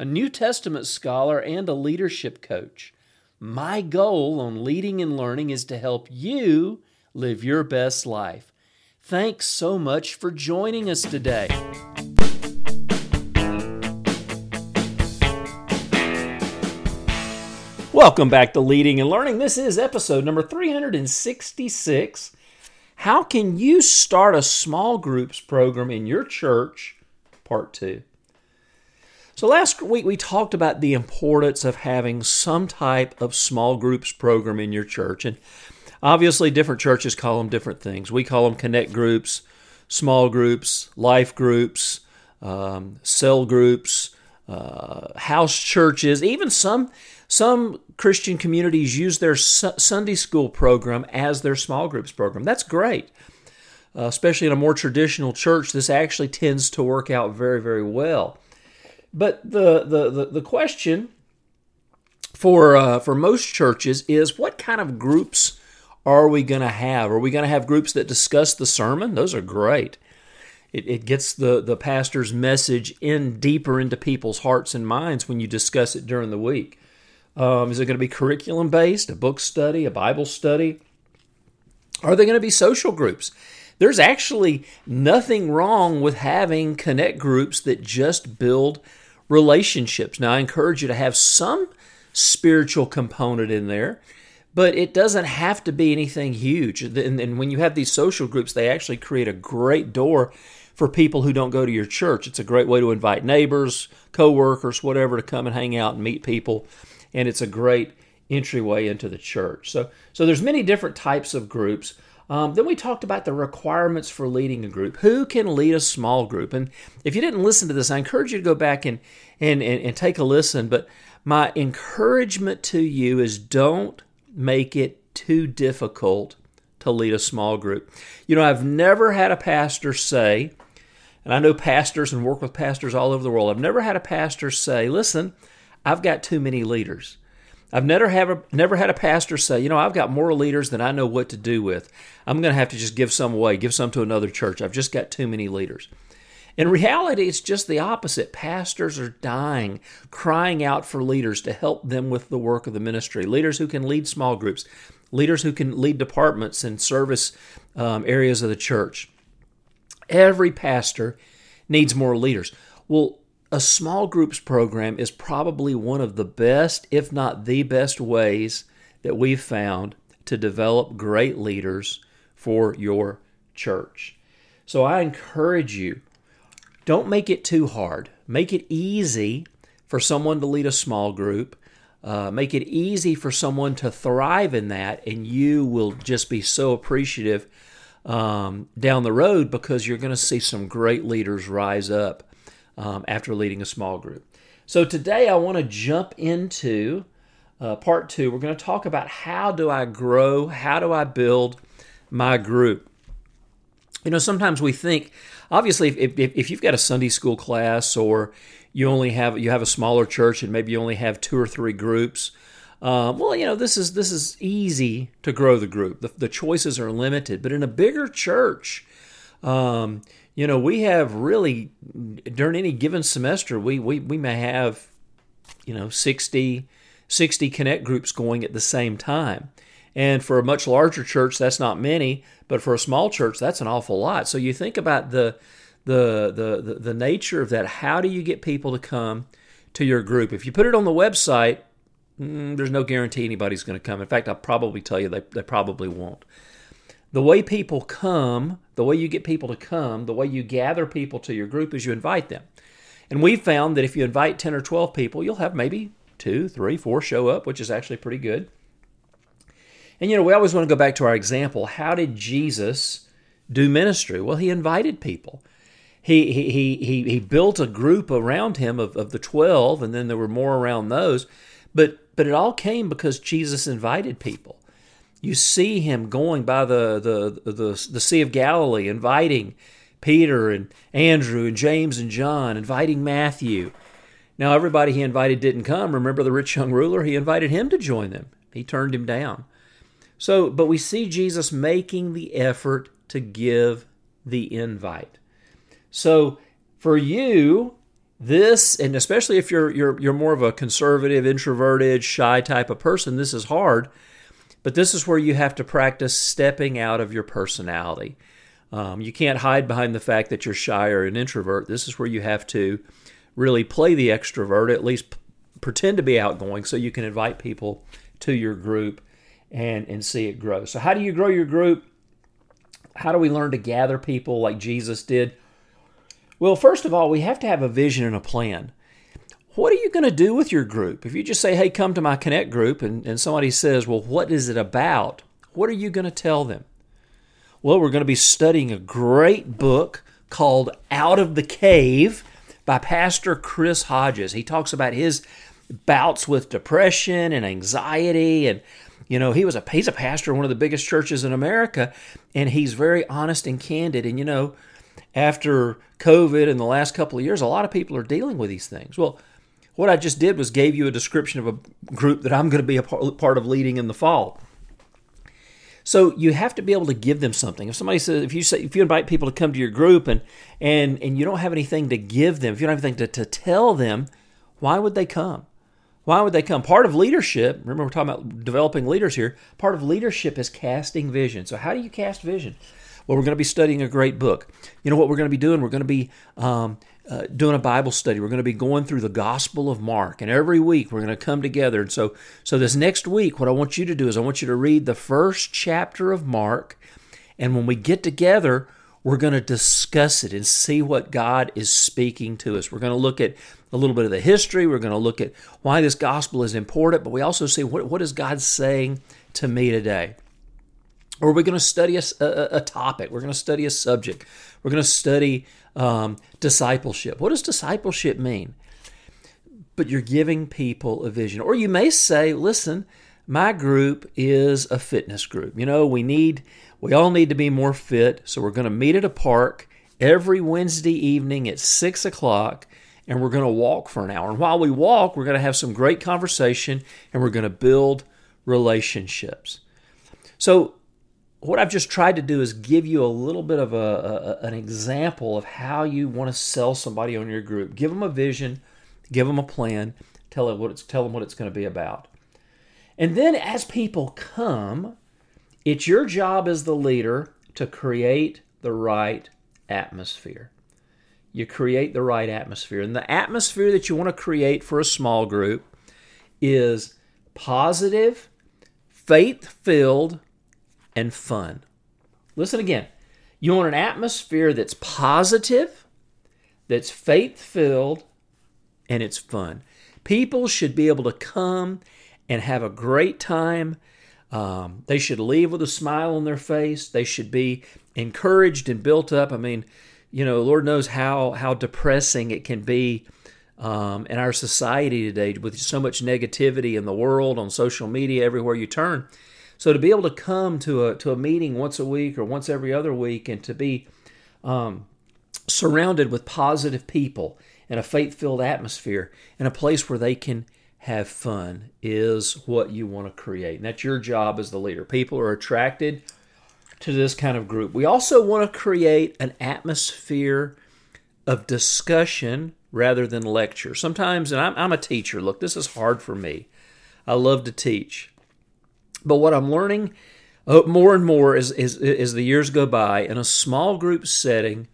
a New Testament scholar, and a leadership coach. My goal on leading and learning is to help you live your best life. Thanks so much for joining us today. Welcome back to Leading and Learning. This is episode number 366. How can you start a small groups program in your church? Part 2. So, last week we talked about the importance of having some type of small groups program in your church. And obviously, different churches call them different things. We call them connect groups, small groups, life groups, um, cell groups, uh, house churches, even some some Christian communities use their Sunday school program as their small groups program. That's great. Uh, especially in a more traditional church, this actually tends to work out very, very well. But the the the, the question for uh, for most churches is what kind of groups are we going to have? Are we going to have groups that discuss the sermon? Those are great. It, it gets the, the pastor's message in deeper into people's hearts and minds when you discuss it during the week. Um, is it going to be curriculum based, a book study, a Bible study? Are they going to be social groups? There's actually nothing wrong with having connect groups that just build relationships. Now, I encourage you to have some spiritual component in there, but it doesn't have to be anything huge. And, and when you have these social groups, they actually create a great door for people who don't go to your church. It's a great way to invite neighbors, coworkers, whatever, to come and hang out and meet people and it's a great entryway into the church. So, so there's many different types of groups. Um, then we talked about the requirements for leading a group. Who can lead a small group? And if you didn't listen to this, I encourage you to go back and, and, and, and take a listen. But my encouragement to you is don't make it too difficult to lead a small group. You know, I've never had a pastor say, and I know pastors and work with pastors all over the world, I've never had a pastor say, listen, I've got too many leaders. I've never have a, never had a pastor say, you know, I've got more leaders than I know what to do with. I'm going to have to just give some away, give some to another church. I've just got too many leaders. In reality, it's just the opposite. Pastors are dying, crying out for leaders to help them with the work of the ministry. Leaders who can lead small groups, leaders who can lead departments and service um, areas of the church. Every pastor needs more leaders. Well, a small groups program is probably one of the best, if not the best, ways that we've found to develop great leaders for your church. So I encourage you don't make it too hard. Make it easy for someone to lead a small group. Uh, make it easy for someone to thrive in that, and you will just be so appreciative um, down the road because you're going to see some great leaders rise up um, after leading a small group. So today I want to jump into uh, part two. We're going to talk about how do I grow, how do I build my group. You know, sometimes we think, obviously, if, if, if you've got a Sunday school class or you only have you have a smaller church and maybe you only have two or three groups, um, well, you know, this is this is easy to grow the group. The, the choices are limited, but in a bigger church, um, you know, we have really during any given semester, we we, we may have, you know, 60, 60 connect groups going at the same time. And for a much larger church, that's not many, but for a small church, that's an awful lot. So you think about the the the the, the nature of that. How do you get people to come to your group? If you put it on the website, mm, there's no guarantee anybody's going to come. In fact, I'll probably tell you they, they probably won't the way people come, the way you get people to come, the way you gather people to your group is you invite them. And we've found that if you invite 10 or 12 people, you'll have maybe two, three, four show up, which is actually pretty good. And you know, we always want to go back to our example. How did Jesus do ministry? Well, he invited people. He, he, he, he built a group around him of, of the 12, and then there were more around those. But but it all came because Jesus invited people. You see him going by the the the, the Sea of Galilee, inviting Peter and Andrew and James and John, inviting Matthew. Now everybody he invited didn't come. Remember the rich young ruler? He invited him to join them. He turned him down. So, but we see Jesus making the effort to give the invite. So, for you, this, and especially if you're you're you're more of a conservative, introverted, shy type of person, this is hard. But this is where you have to practice stepping out of your personality. Um, you can't hide behind the fact that you're shy or an introvert. This is where you have to really play the extrovert, at least p- pretend to be outgoing, so you can invite people to your group and and see it grow. So, how do you grow your group? How do we learn to gather people like Jesus did? Well, first of all, we have to have a vision and a plan. What are you going to do with your group? If you just say, hey, come to my Connect group, and, and somebody says, well, what is it about? What are you going to tell them? Well, we're going to be studying a great book called Out of the Cave by Pastor Chris Hodges. He talks about his bouts with depression and anxiety and you know he was a he's a pastor in one of the biggest churches in America and he's very honest and candid and you know after COVID and the last couple of years, a lot of people are dealing with these things. Well, what I just did was gave you a description of a group that I'm going to be a part of leading in the fall. So you have to be able to give them something. If somebody says, if you say, if you invite people to come to your group and and and you don't have anything to give them, if you don't have anything to, to tell them, why would they come? Why would they come? Part of leadership, remember we're talking about developing leaders here. Part of leadership is casting vision. So how do you cast vision? Well, we're going to be studying a great book. You know what we're going to be doing? We're going to be um, uh, doing a Bible study. We're going to be going through the Gospel of Mark, and every week we're going to come together. And so, so this next week, what I want you to do is I want you to read the first chapter of Mark, and when we get together, we're going to discuss it and see what God is speaking to us. We're going to look at a little bit of the history. We're going to look at why this gospel is important, but we also see what, what is God saying to me today. Or we're going to study a, a, a, topic. We're going to study a subject. We're going to study um, discipleship. What does discipleship mean? But you're giving people a vision. Or you may say, listen, my group is a fitness group. You know, we need, we all need to be more fit. So we're going to meet at a park every Wednesday evening at six o'clock and we're going to walk for an hour. And while we walk, we're going to have some great conversation and we're going to build relationships. So what I've just tried to do is give you a little bit of a, a, an example of how you want to sell somebody on your group. Give them a vision, give them a plan, tell them what it's tell them what it's going to be about. And then as people come, it's your job as the leader to create the right atmosphere. You create the right atmosphere. And the atmosphere that you want to create for a small group is positive, faith-filled, and fun. Listen again. You want an atmosphere that's positive, that's faith filled, and it's fun. People should be able to come and have a great time. Um, they should leave with a smile on their face. They should be encouraged and built up. I mean, you know, Lord knows how how depressing it can be um, in our society today with so much negativity in the world, on social media, everywhere you turn. So to be able to come to a to a meeting once a week or once every other week, and to be um, surrounded with positive people and a faith filled atmosphere and a place where they can have fun is what you want to create. And that's your job as the leader. People are attracted to this kind of group. We also want to create an atmosphere of discussion rather than lecture. Sometimes, and I'm, I'm a teacher, look, this is hard for me. I love to teach. But what I'm learning uh, more and more as, as, as the years go by, in a small group setting,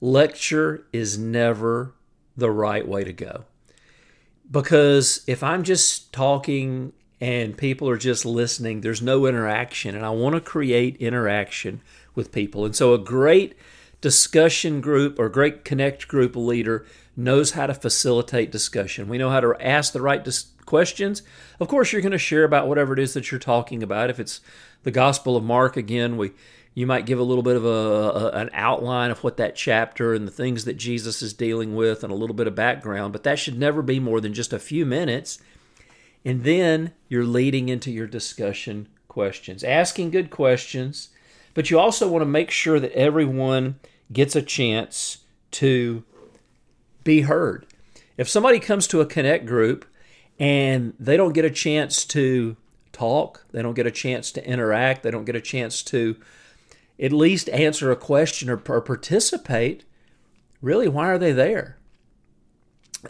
lecture is never the right way to go. Because if I'm just talking and people are just listening, there's no interaction, and I want to create interaction with people. And so, a great discussion group or great connect group leader knows how to facilitate discussion. We know how to ask the right dis- questions. Of course, you're going to share about whatever it is that you're talking about. If it's the Gospel of Mark, again, we you might give a little bit of a, a, an outline of what that chapter and the things that Jesus is dealing with and a little bit of background, but that should never be more than just a few minutes. And then you're leading into your discussion questions, asking good questions, but you also want to make sure that everyone gets a chance to be heard. If somebody comes to a connect group and they don't get a chance to talk, they don't get a chance to interact, they don't get a chance to at least answer a question or, or participate, really, why are they there?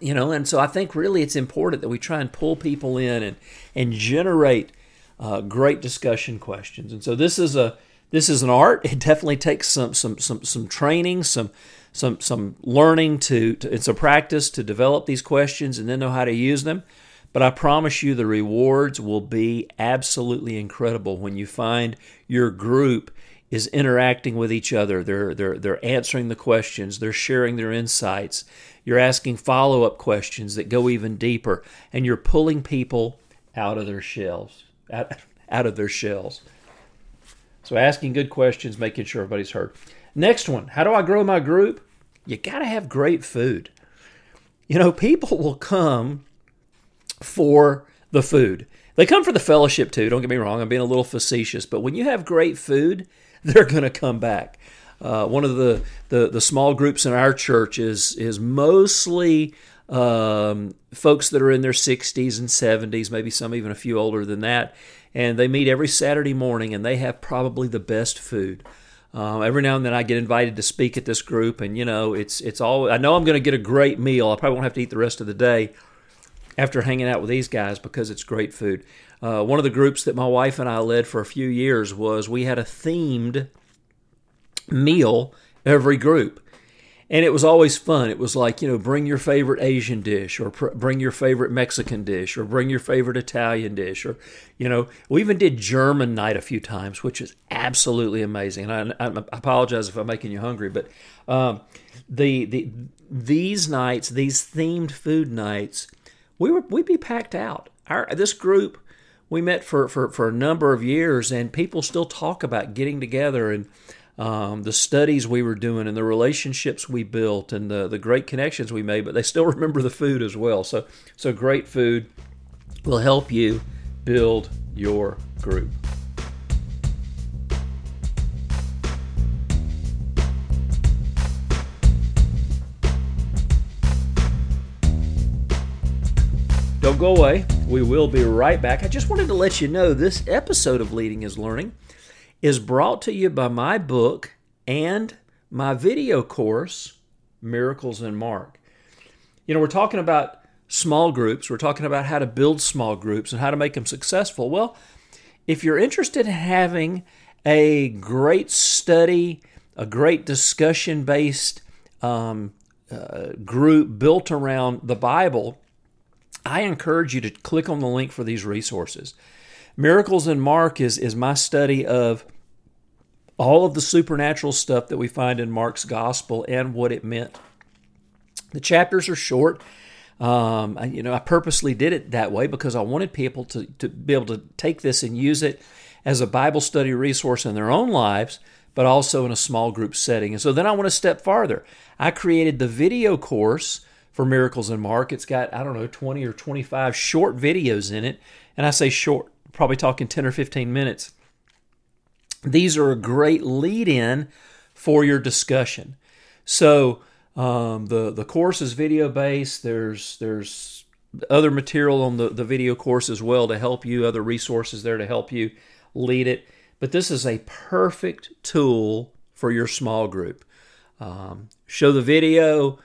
You know, and so I think really it's important that we try and pull people in and and generate uh, great discussion questions. And so this is a this is an art. It definitely takes some some some some training, some some some learning to, to it's a practice to develop these questions and then know how to use them. But I promise you the rewards will be absolutely incredible when you find your group is interacting with each other. They're, they're, they're answering the questions, they're sharing their insights. You're asking follow up questions that go even deeper, and you're pulling people out of their shells, out, out of their shells. So, asking good questions, making sure everybody's heard. Next one How do I grow my group? You got to have great food. You know, people will come for the food. They come for the fellowship too, don't get me wrong. I'm being a little facetious, but when you have great food, they're going to come back. Uh, one of the, the, the small groups in our church is is mostly um, folks that are in their 60s and 70s, maybe some even a few older than that, and they meet every Saturday morning, and they have probably the best food. Uh, every now and then I get invited to speak at this group, and you know it's it's all I know I'm going to get a great meal. I probably won't have to eat the rest of the day after hanging out with these guys because it's great food. Uh, one of the groups that my wife and I led for a few years was we had a themed meal every group. And it was always fun. It was like, you know, bring your favorite Asian dish or pr- bring your favorite Mexican dish or bring your favorite Italian dish. Or, you know, we even did German night a few times, which is absolutely amazing. And I, I apologize if I'm making you hungry, but um, the, the, these nights, these themed food nights, we were, we'd be packed out. Our, this group we met for, for, for a number of years, and people still talk about getting together and um, the studies we were doing and the relationships we built and the, the great connections we made, but they still remember the food as well. So, so great food will help you build your group. Don't go away. We will be right back. I just wanted to let you know this episode of Leading and Learning is brought to you by my book and my video course, Miracles in Mark. You know, we're talking about small groups, we're talking about how to build small groups and how to make them successful. Well, if you're interested in having a great study, a great discussion based um, uh, group built around the Bible, I encourage you to click on the link for these resources. Miracles in Mark is, is my study of all of the supernatural stuff that we find in Mark's gospel and what it meant. The chapters are short. Um, I, you know, I purposely did it that way because I wanted people to, to be able to take this and use it as a Bible study resource in their own lives, but also in a small group setting. And so then I went a step farther. I created the video course for Miracles in Mark. It's got, I don't know, 20 or 25 short videos in it. And I say short, probably talking 10 or 15 minutes. These are a great lead in for your discussion. So um, the, the course is video based. There's, there's other material on the, the video course as well to help you, other resources there to help you lead it. But this is a perfect tool for your small group. Um, show the video,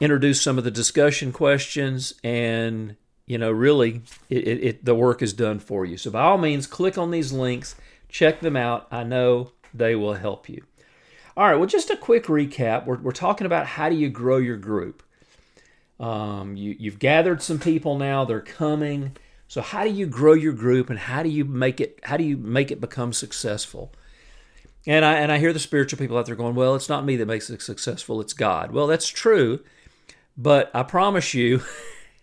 introduce some of the discussion questions, and you know, really, it, it, it, the work is done for you. So by all means, click on these links, check them out. I know they will help you. All right, well, just a quick recap. We're, we're talking about how do you grow your group. Um, you, you've gathered some people now; they're coming. So how do you grow your group, and how do you make it? How do you make it become successful? And I and I hear the spiritual people out there going, "Well, it's not me that makes it successful; it's God." Well, that's true, but I promise you,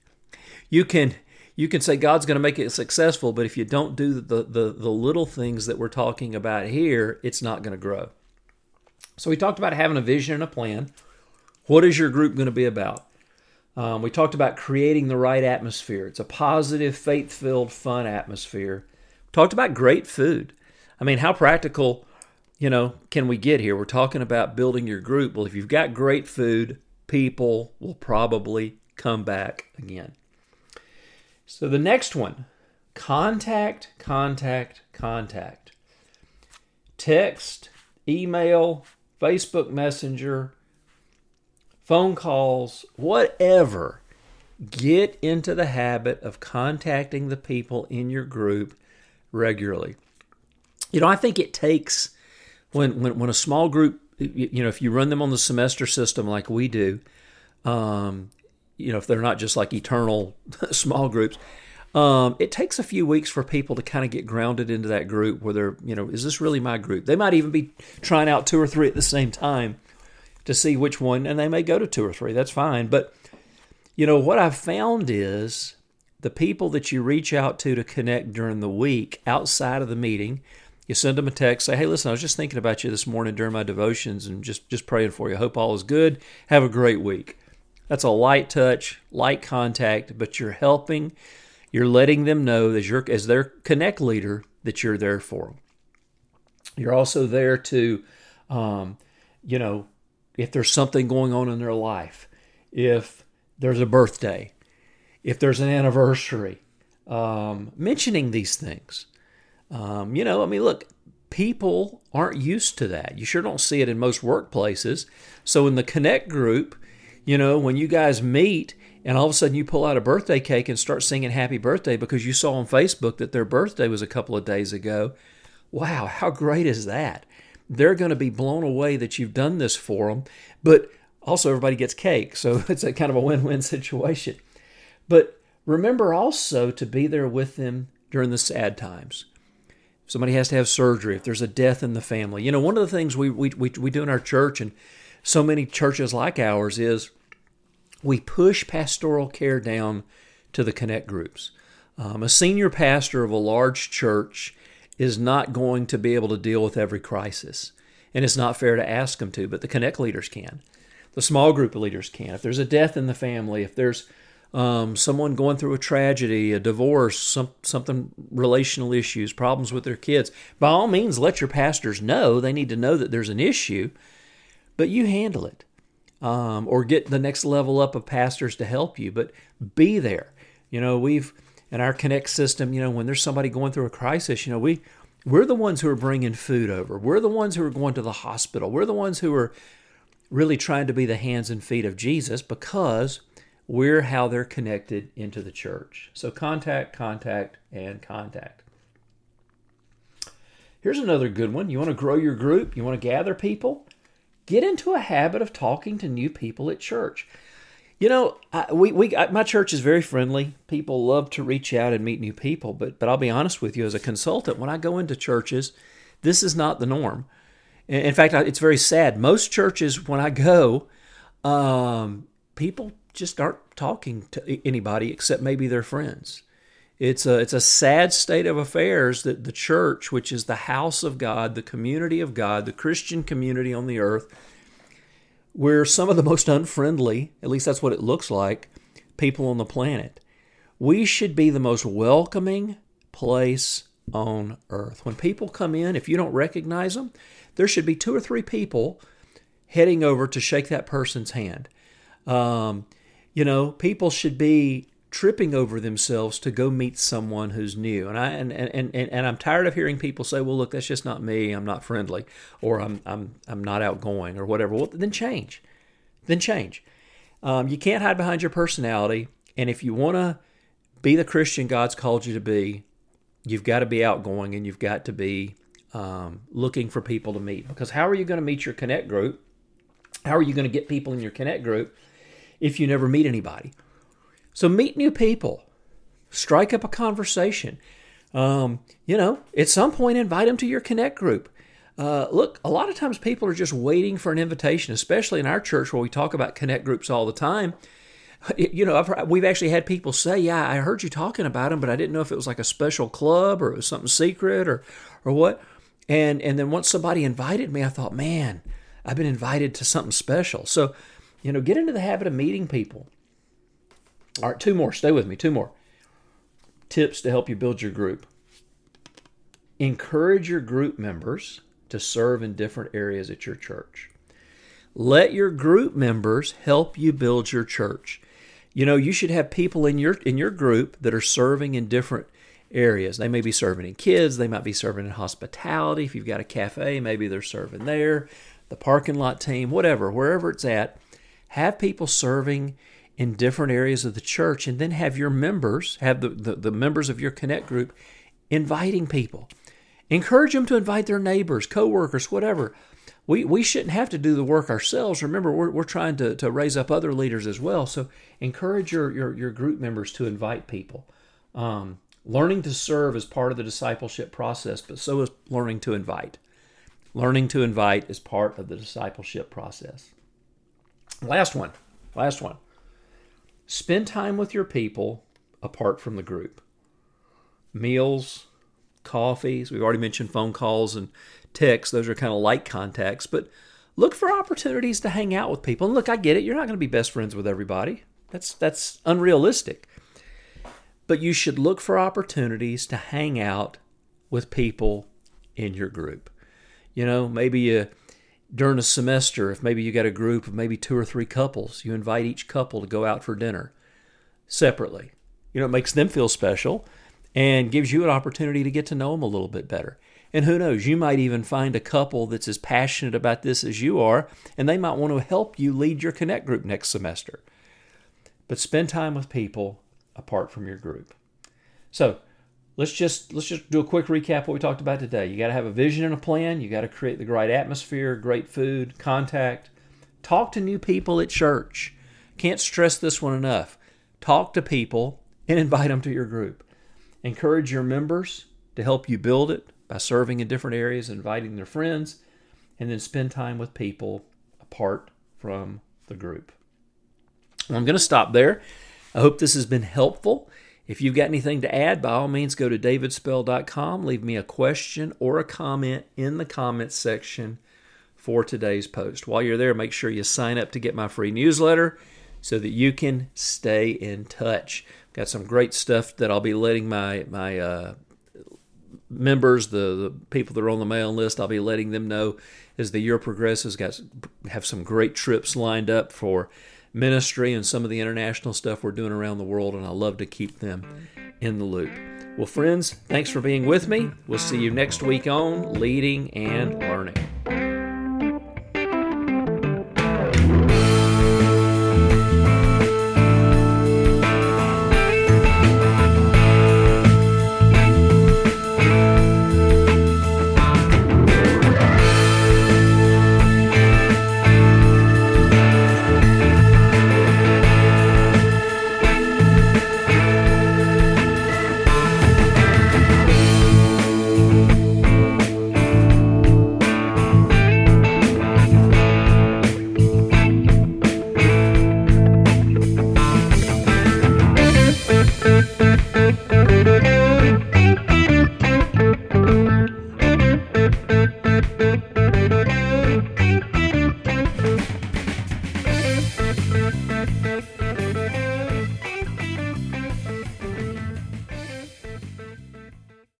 you can you can say God's going to make it successful, but if you don't do the, the, the little things that we're talking about here, it's not going to grow. So we talked about having a vision and a plan. What is your group going to be about? Um, we talked about creating the right atmosphere. It's a positive, faith filled, fun atmosphere. We talked about great food. I mean, how practical, you know, can we get here? We're talking about building your group. Well, if you've got great food, people will probably come back again. So the next one contact, contact, contact. Text, email, Facebook Messenger, phone calls, whatever. Get into the habit of contacting the people in your group regularly. You know, I think it takes when when, when a small group, you know, if you run them on the semester system like we do, um, you know, if they're not just like eternal small groups, um, it takes a few weeks for people to kind of get grounded into that group where they're, you know, is this really my group? They might even be trying out two or three at the same time to see which one, and they may go to two or three. That's fine. But, you know, what I've found is the people that you reach out to to connect during the week outside of the meeting, you send them a text, say, hey, listen, I was just thinking about you this morning during my devotions and just, just praying for you. Hope all is good. Have a great week. That's a light touch, light contact, but you're helping, you're letting them know as, you're, as their connect leader that you're there for them. You're also there to, um, you know, if there's something going on in their life, if there's a birthday, if there's an anniversary, um, mentioning these things. Um, you know, I mean, look, people aren't used to that. You sure don't see it in most workplaces. So in the Connect group, you know, when you guys meet and all of a sudden you pull out a birthday cake and start singing happy birthday because you saw on Facebook that their birthday was a couple of days ago. Wow, how great is that? they're going to be blown away that you've done this for them. But also, everybody gets cake. So it's a kind of a win win situation. But remember also to be there with them during the sad times. If somebody has to have surgery, if there's a death in the family. You know, one of the things we, we, we, we do in our church, and so many churches like ours, is we push pastoral care down to the connect groups. Um, a senior pastor of a large church is not going to be able to deal with every crisis. And it's not fair to ask them to, but the Connect leaders can. The small group leaders can. If there's a death in the family, if there's um, someone going through a tragedy, a divorce, some, something relational issues, problems with their kids, by all means, let your pastors know. They need to know that there's an issue, but you handle it. Um, or get the next level up of pastors to help you, but be there. You know, we've in our Connect system, you know, when there's somebody going through a crisis, you know, we we're the ones who are bringing food over. We're the ones who are going to the hospital. We're the ones who are really trying to be the hands and feet of Jesus because we're how they're connected into the church. So contact, contact, and contact. Here's another good one. You want to grow your group? You want to gather people? Get into a habit of talking to new people at church. You know, I, we, we I, my church is very friendly. People love to reach out and meet new people. But but I'll be honest with you, as a consultant, when I go into churches, this is not the norm. In fact, it's very sad. Most churches, when I go, um, people just aren't talking to anybody except maybe their friends. It's a it's a sad state of affairs that the church, which is the house of God, the community of God, the Christian community on the earth we're some of the most unfriendly, at least that's what it looks like, people on the planet. We should be the most welcoming place on earth. When people come in, if you don't recognize them, there should be two or three people heading over to shake that person's hand. Um, you know, people should be tripping over themselves to go meet someone who's new. And I and, and, and, and I'm tired of hearing people say, "Well, look, that's just not me. I'm not friendly, or I'm I'm I'm not outgoing, or whatever." Well, then change, then change. Um, you can't hide behind your personality, and if you want to be the Christian God's called you to be, you've got to be outgoing, and you've got to be um, looking for people to meet. Because how are you going to meet your connect group? How are you going to get people in your connect group if you never meet anybody? So meet new people, strike up a conversation. Um, you know, at some point, invite them to your Connect group. Uh, look, a lot of times people are just waiting for an invitation, especially in our church where we talk about Connect groups all the time. You know, I've, we've actually had people say, "Yeah, I heard you talking about them, but I didn't know if it was like a special club or it was something secret or, or what." And and then once somebody invited me, I thought, "Man, I've been invited to something special." So, you know, get into the habit of meeting people All right, two more. Stay with me. Two more tips to help you build your group. Encourage your group members to serve in different areas at your church. Let your group members help you build your church. You know, you should have people in your in your group that are serving in different areas. They may be serving in kids, they might be serving in hospitality. If you've got a cafe, maybe they're serving there, the parking lot team, whatever, wherever it's at. Have people serving in different areas of the church and then have your members, have the, the, the members of your connect group inviting people. Encourage them to invite their neighbors, coworkers, whatever. We, we shouldn't have to do the work ourselves. Remember, we're, we're trying to, to raise up other leaders as well. So encourage your, your, your group members to invite people. Um, learning to serve is part of the discipleship process, but so is learning to invite. Learning to invite is part of the discipleship process. Last one. Last one. Spend time with your people apart from the group. Meals, coffees, we've already mentioned phone calls and texts. Those are kind of light contacts, but look for opportunities to hang out with people. And look, I get it. You're not going to be best friends with everybody. That's that's unrealistic. But you should look for opportunities to hang out with people in your group. You know, maybe you during a semester, if maybe you got a group of maybe two or three couples, you invite each couple to go out for dinner separately. You know, it makes them feel special and gives you an opportunity to get to know them a little bit better. And who knows, you might even find a couple that's as passionate about this as you are, and they might want to help you lead your Connect group next semester. But spend time with people apart from your group. So, let's just let's just do a quick recap what we talked about today. You got to have a vision and a plan. You got to create the right atmosphere, great food, contact. Talk to new people at church. Can't stress this one enough. Talk to people and invite them to your group. Encourage your members to help you build it by serving in different areas, inviting their friends, and then spend time with people apart from the group. Well, I'm going to stop there. I hope this has been helpful. If you've got anything to add, by all means, go to davidspell.com, leave me a question or a comment in the comments section for today's post. While you're there, make sure you sign up to get my free newsletter so that you can stay in touch. Got some great stuff that I'll be letting my my uh, members, the, the people that are on the mailing list, I'll be letting them know as the year progresses. Got have some great trips lined up for ministry and some of the international stuff we're doing around the world, and I love to keep them in the loop. Well, friends, thanks for being with me. We'll see you next week on Leading and Learning.